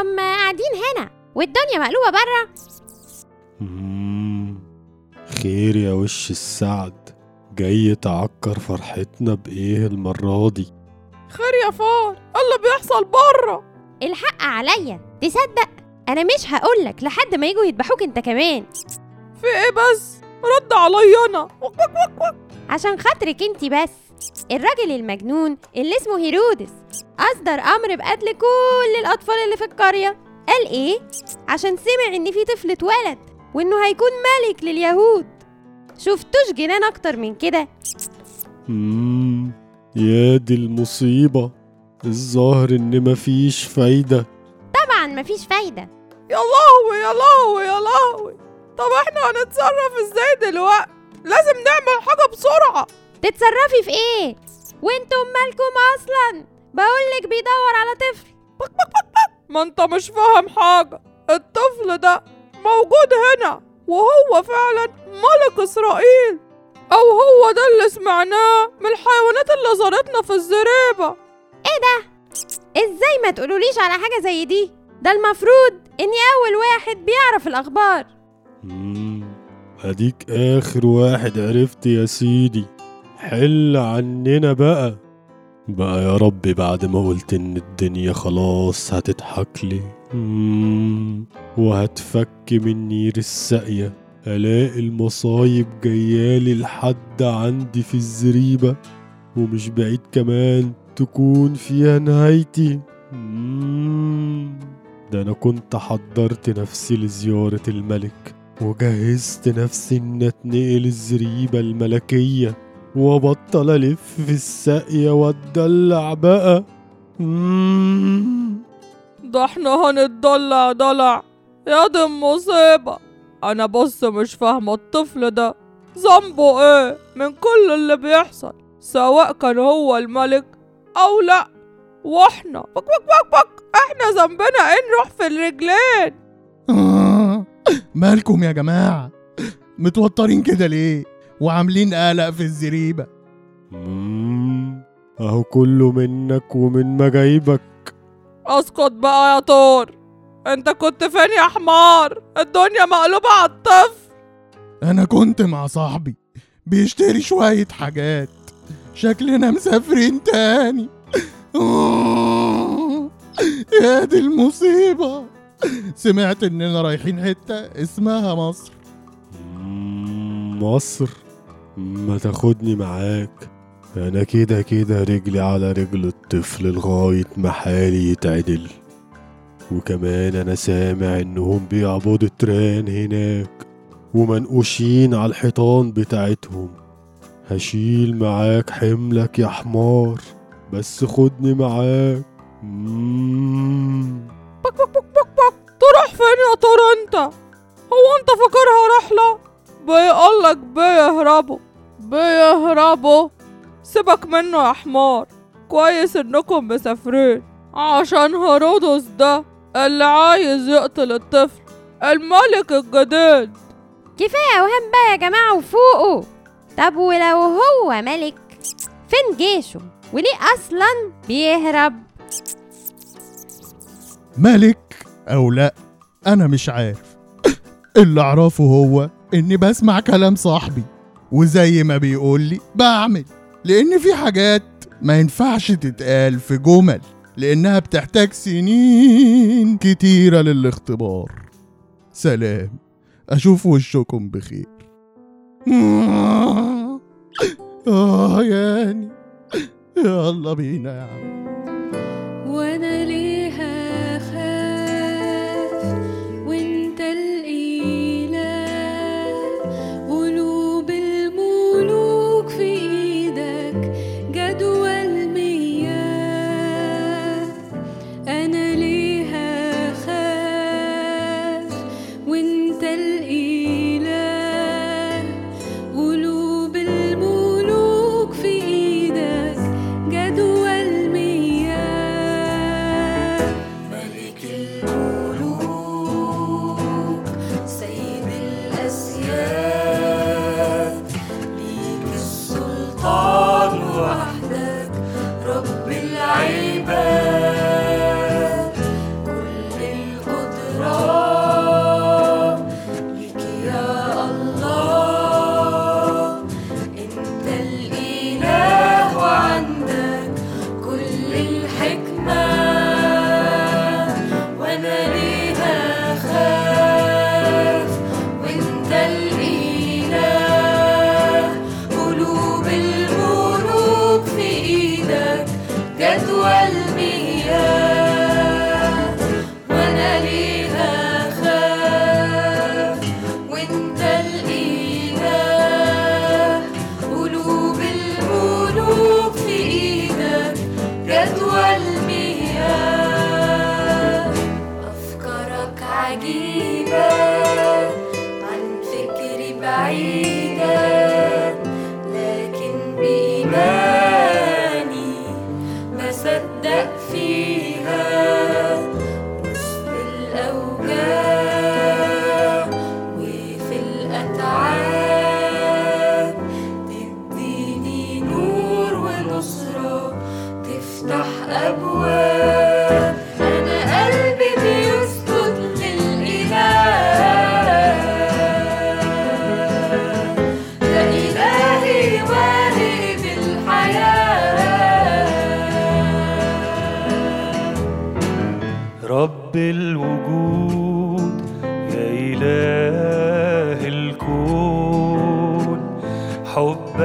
أنتم قاعدين هنا والدنيا مقلوبة برا. خير يا وش السعد. جاي تعكر فرحتنا بإيه المرة دي؟ خير يا فار إيه اللي بيحصل بره الحق عليا تصدق؟ أنا مش هقولك لحد ما يجوا يذبحوك أنت كمان. في إيه بس؟ رد عليا أنا. عشان خاطرك انت بس. الراجل المجنون اللي اسمه هيرودس أصدر أمر بقتل كل الأطفال اللي في القرية. قال إيه؟ عشان سمع إن في طفل اتولد وإنه هيكون ملك لليهود. شفتوش جنان أكتر من كده؟ مم. يا دي المصيبة. الظاهر إن مفيش فايدة. طبعا مفيش فايدة. يا لهوي يا لهوي يا لهوي. طب إحنا هنتصرف إزاي دلوقتي؟ لازم نعمل حاجة بسرعة. تتصرفي في إيه؟ وأنتم مالكم أصلا؟ بقولك بيدور على طفل. ما انت مش فاهم حاجة. الطفل ده موجود هنا وهو فعلا ملك إسرائيل. أو هو ده اللي سمعناه من الحيوانات اللي زارتنا في الزريبة إزاي ما تقولوليش على حاجة زي دي؟ ده المفروض اني أول واحد بيعرف الأخبار. مم. أديك آخر واحد عرفت يا سيدي. حل عننا بقى. بقى يا رب بعد ما قلت إن الدنيا خلاص هتضحك لي. وهتفك من نير الساقية ألاقي المصايب جيالي لحد عندي في الزريبة. ومش بعيد كمان تكون فيها نهايتي. ده أنا كنت حضرت نفسي لزيارة الملك. وجهزت نفسي إن أتنقل الزريبة الملكية. وأبطل ألف في الساقية وأتدلع بقى. مم. ده إحنا هنتدلع دلع. يا دي المصيبة. أنا بص مش فاهمة الطفل ده. ذنبه إيه؟ من كل اللي بيحصل سواء كان هو الملك أو لأ. وإحنا بك بك بك بك. إحنا ذنبنا إيه نروح في الرجلين؟ مالكم يا جماعة؟ متوترين كده ليه؟ وعاملين قلق في الزريبة. أهو كله منك ومن مجايبك اسكت بقى يا طور أنت كنت فين يا حمار؟ الدنيا مقلوبة على الطفل. أنا كنت مع صاحبي بيشتري شوية حاجات. شكلنا مسافرين تاني. يا دي المصيبة. سمعت إننا رايحين حتة اسمها مصر. مصر. ما تاخدني معاك. أنا كده كده رجلي على رجل الطفل لغاية ما حالي يتعدل. وكمان أنا سامع إنهم بيعبدوا تران هناك ومنقوشين على الحيطان بتاعتهم. هشيل معاك حملك يا حمار بس خدني معاك. بك بك بك بك بك. تروح فين يا طور أنت؟ هو أنت فاكرها رحلة؟ بيقولك بيهربوا بيهربوا. سيبك منه يا حمار. كويس إنكم مسافرين. عشان هيرودس ده اللي عايز يقتل الطفل. الملك الجديد. كفاية أوهام بقى يا جماعة وفوقوا طب ولو هو ملك فين جيشه؟ وليه أصلا بيهرب؟ ملك أو لأ أنا مش عارف. اللي أعرفه هو إني بسمع كلام صاحبي. وزي ما بيقول لي بعمل. لأن في حاجات ما ينفعش تتقال في جمل لأنها بتحتاج سنين كتيرة للاختبار. سلام. أشوف وشكم بخير. آه ياني يلا بينا يا عم.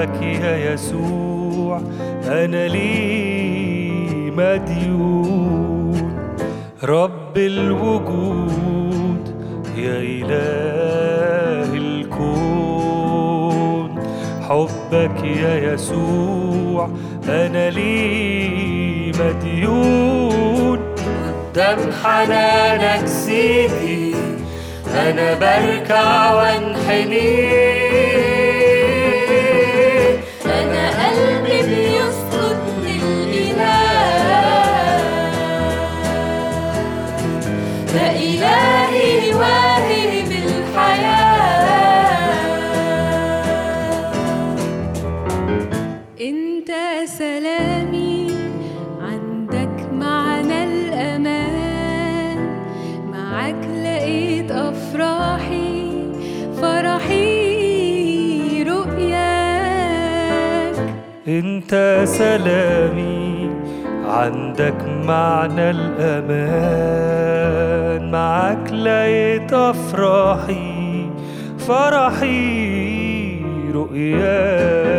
حبك يا يسوع أنا لي مديون. رب الوجود يا إله الكون. حبك يا يسوع أنا لي مديون. قدام حنانك سيدي أنا بركع وانحني. أنت سلامي عندك معنى الأمان. معاك لقيت افراحي فرحي رؤياك.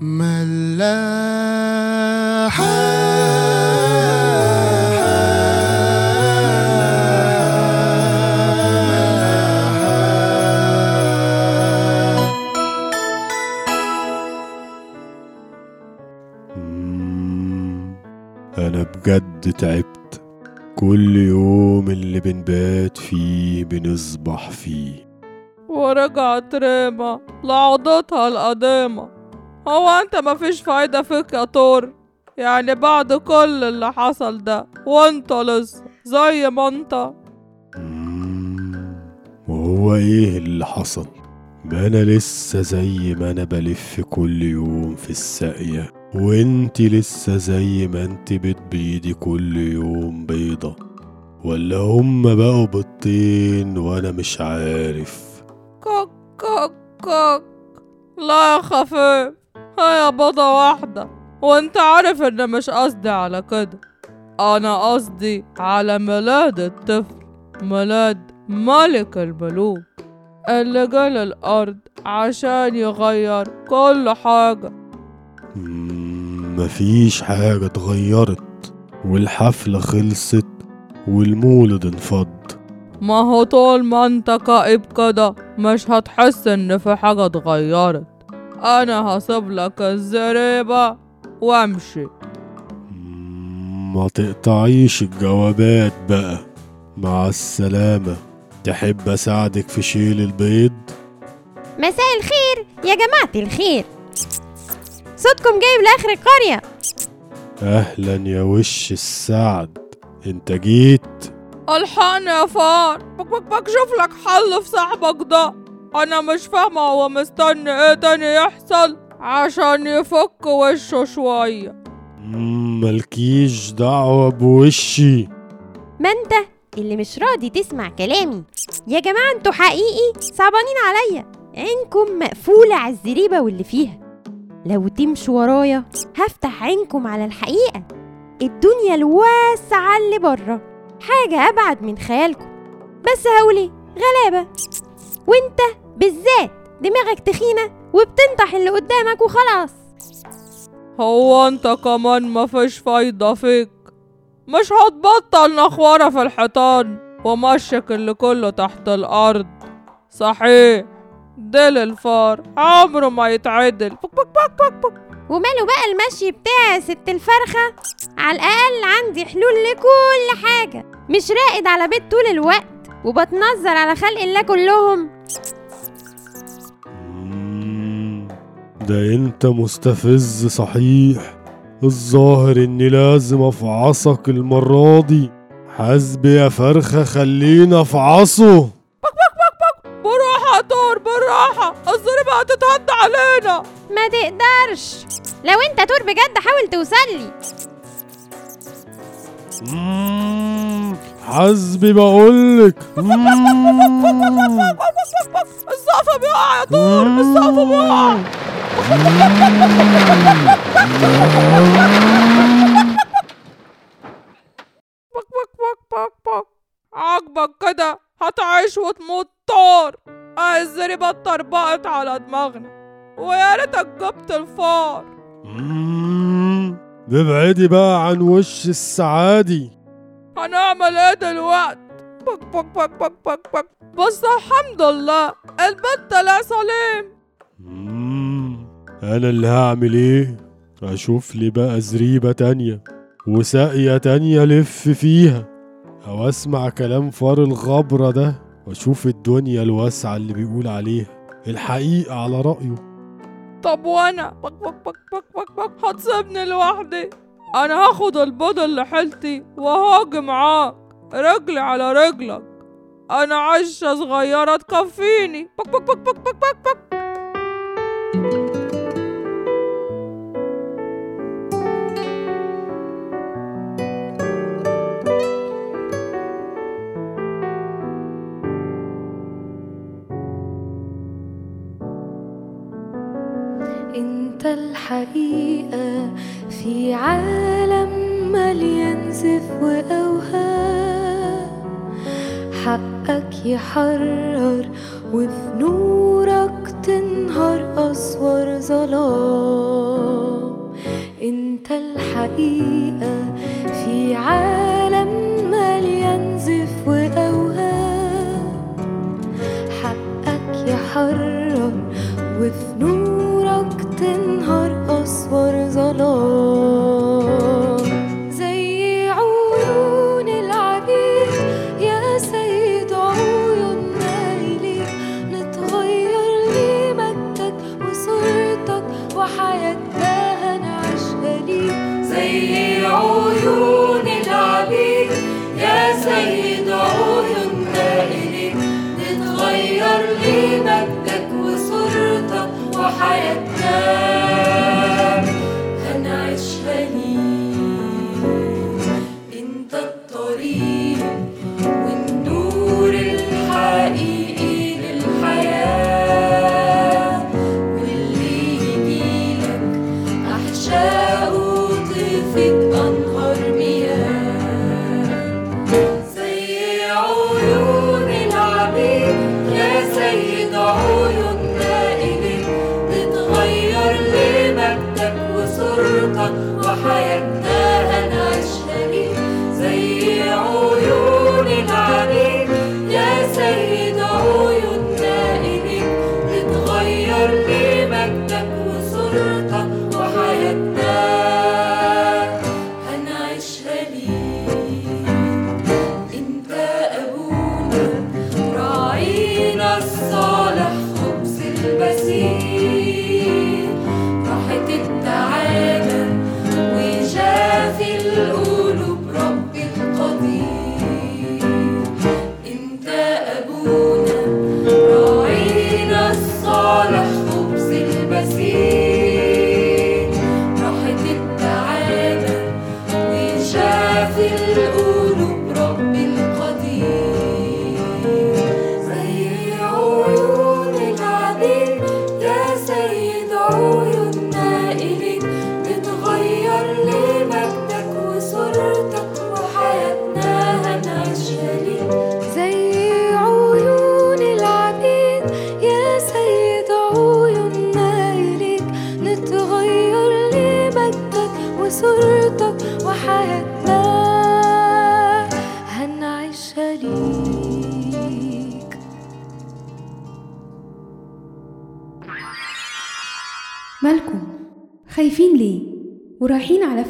ملاحة. أنا بجد تعبت. كل يوم اللي بنبات فيه بنصبح فيه. ورجعت ريما لعضتها القديمة هو أنت مفيش فايدة فيك يا طور. يعني بعد كل اللي حصل ده وأنت لسه زي ما أنت. وهو إيه اللي حصل؟ ما أنا لسه زي ما أنا بلف كل يوم في الساقية وانتي لسه زي ما انتي بتبيضي كل يوم بيضة. ولا هما بقوا بيضتين وأنا مش عارف. كوك كوك كوك. لا يا خفيف. هي بيضة واحدة وانت عارف ان مش قصدي على كده. أنا قصدي على ميلاد الطفل ميلاد ملك الملوك اللي جه للأرض عشان يغير كل حاجة. مفيش حاجة اتغيرت والحفلة خلصت والمولد انفض. ما هو طول ما أنت كئيب كده مش هتحس إن في حاجة اتغيرت. أنا هسيب لك الزريبة وامشي. مم، ما تقطعيش الجوابات بقى. مع السلامة. تحب أساعدك في شيل البيض؟ مساء الخير يا جماعة الخير. صوتكم جايب لآخر القرية. أهلا يا وش السعد. أنت جيت؟ الحقني يا فار بك بك بك شوف لك حل في صاحبك ده. أنا مش فاهمة هو مستني إيه تاني يحصل عشان يفك وشه شوية. مم، ملكيش دعوة بوشي. ما انت اللي مش راضي تسمع كلامي. يا جماعة أنتوا حقيقي صعبانين عليا. عينكم مقفولة على الزريبة واللي فيها. لو تمشوا ورايا هفتح عينكم على الحقيقة. الدنيا الواسعة اللي بره. حاجة أبعد من خيالكم. بس هقولي غلابة. وانت بالذات دماغك تخينة وبتنطح اللي قدامك وخلاص. هو انت كمان مفيش فايدة فيك. مش هتبطل نخورة في الحيطان ومشك اللي كله تحت الأرض. صحيح ديل الفار عمره ما يتعدل. بك بك بك بك بك. وماله بقى المشي بتاعي يا ست الفرخة؟ على الأقل عندي حلول لكل حاجة. مش راقد على بيت طول الوقت وبتنظر على خلق الله كلهم. ده انت مستفز صحيح الظاهر اني لازم افعصك المرة دي. حسب يا فرخة خلينا افعصه. بالراحة يا طور بالراحة الزريبة هتتهد علينا. ما تقدرش. لو انت تور بجد حاول توصلي مم، حسبي بقولك. السقف بيقع يا طور السقف بيقع. بك بك بك بك بك. عاجبك كده؟ هتعيش وتموت طار. آه الزريبة اتطربقت على دماغنا. ويا ريتك جبت الفار. ابعدي بقى عن وش السعادي هنعمل إيه دلوقتي بك بك بك بك بك بك. بس الحمد لله البيت طلع سليم. أنا اللي هعمل إيه؟ أشوف لي بقى زريبة تانية وساقية تانية لف فيها. أو أسمع كلام فار الغبرة ده وأشوف الدنيا الواسعة اللي بيقول عليها. الحقيقة على رأيه. طب وأنا؟ بك بك بك بك بك. هتسيبني لوحدي؟ أنا هاخد البيض اللي حيلتي وهاجي معاك رجلي على رجلك. أنا عشة صغيرة تكفيني. بك بك بك بك بك بك بك. أنت الحقيقة في عالم مليان زف وأوهام. حقك يحرر وفي نورك تنهار أسوار ظلام. أنت الحقيقة في عالم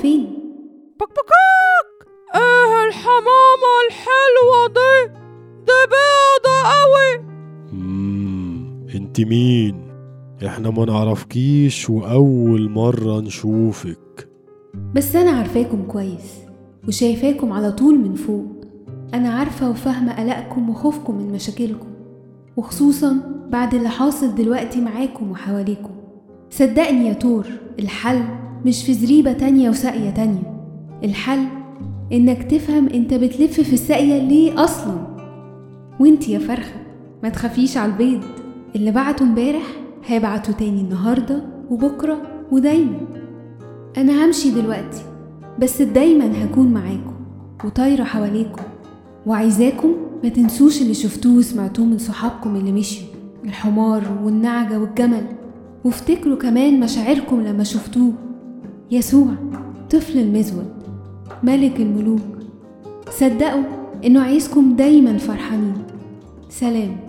فين؟ بكبكاك إيه الحمامة الحلوة دي! دي بيضة قوي! مم. انت مين؟ إحنا ما نعرفكيش وأول مرة نشوفك. بس أنا عارفاكم كويس وشايفاكم على طول من فوق. أنا عارفة وفاهمة قلقكم وخوفكم من مشاكلكم وخصوصا بعد اللي حاصل دلوقتي معاكم وحواليكم. صدقني يا تور الحل مش في زريبة تانية وساقية تانية. الحل إنك تفهم أنت بتلف في الساقية ليه أصلا. وأنت يا فرخة ما تخافيش على البيض. اللي بعته امبارح هيبعته تاني النهارده وبكرة ودايما. أنا همشي دلوقتي بس دايما هكون معاكم وطايرة حواليكم. وعايزاكم ما تنسوش اللي شفتوه وسمعتوه من صحابكم اللي مشيوا. الحمار والنعجة والجمل. وافتكروا كمان مشاعركم لما شفتوه. يسوع طفل المزود ملك الملوك. صدقوا إنه عايزكم دايما فرحانين. سلام.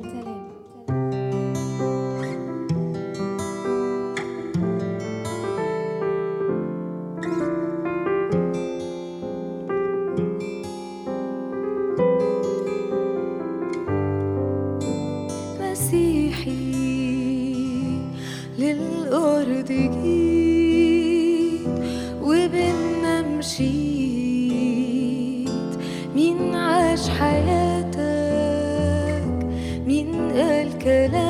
مين عاش حياتك؟ مين قال كلامك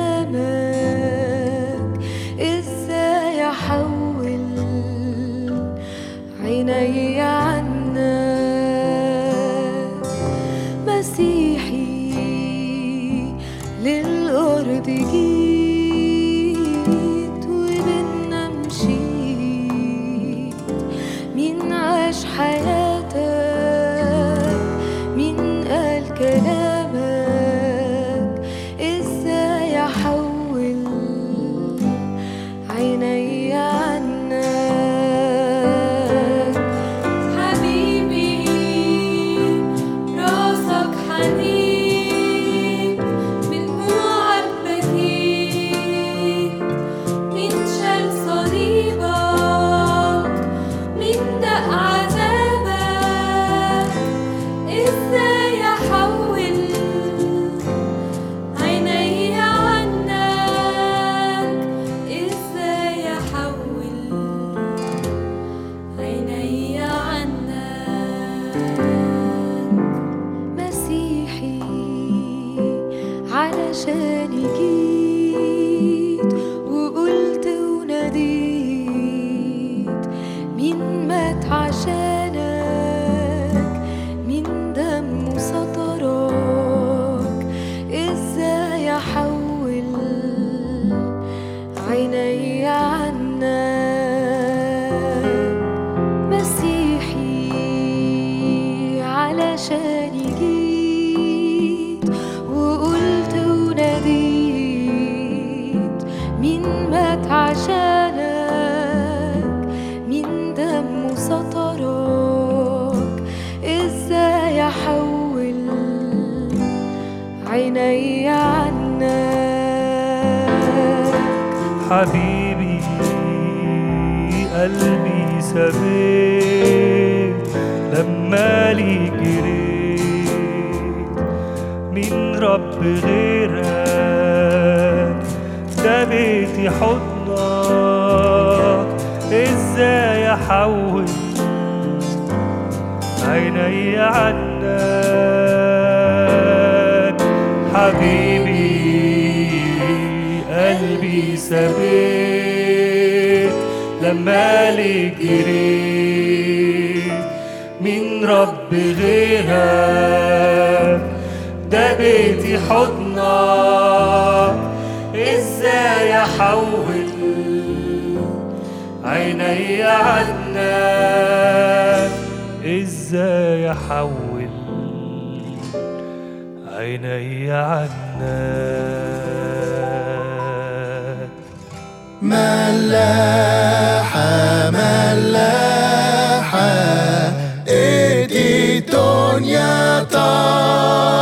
عيني عنك حبيبي قلبي سبيت لما لي جريت من رب غيرك ده حضنك. إزاي احول عيني عنك سبيت لما لي جريت من رب غيرك. ده بيتي حضنك إزاي أحول عيني عنك؟ إزاي أحول عيني عنك؟ ملاحة ملاحة ايدي دنيا طار.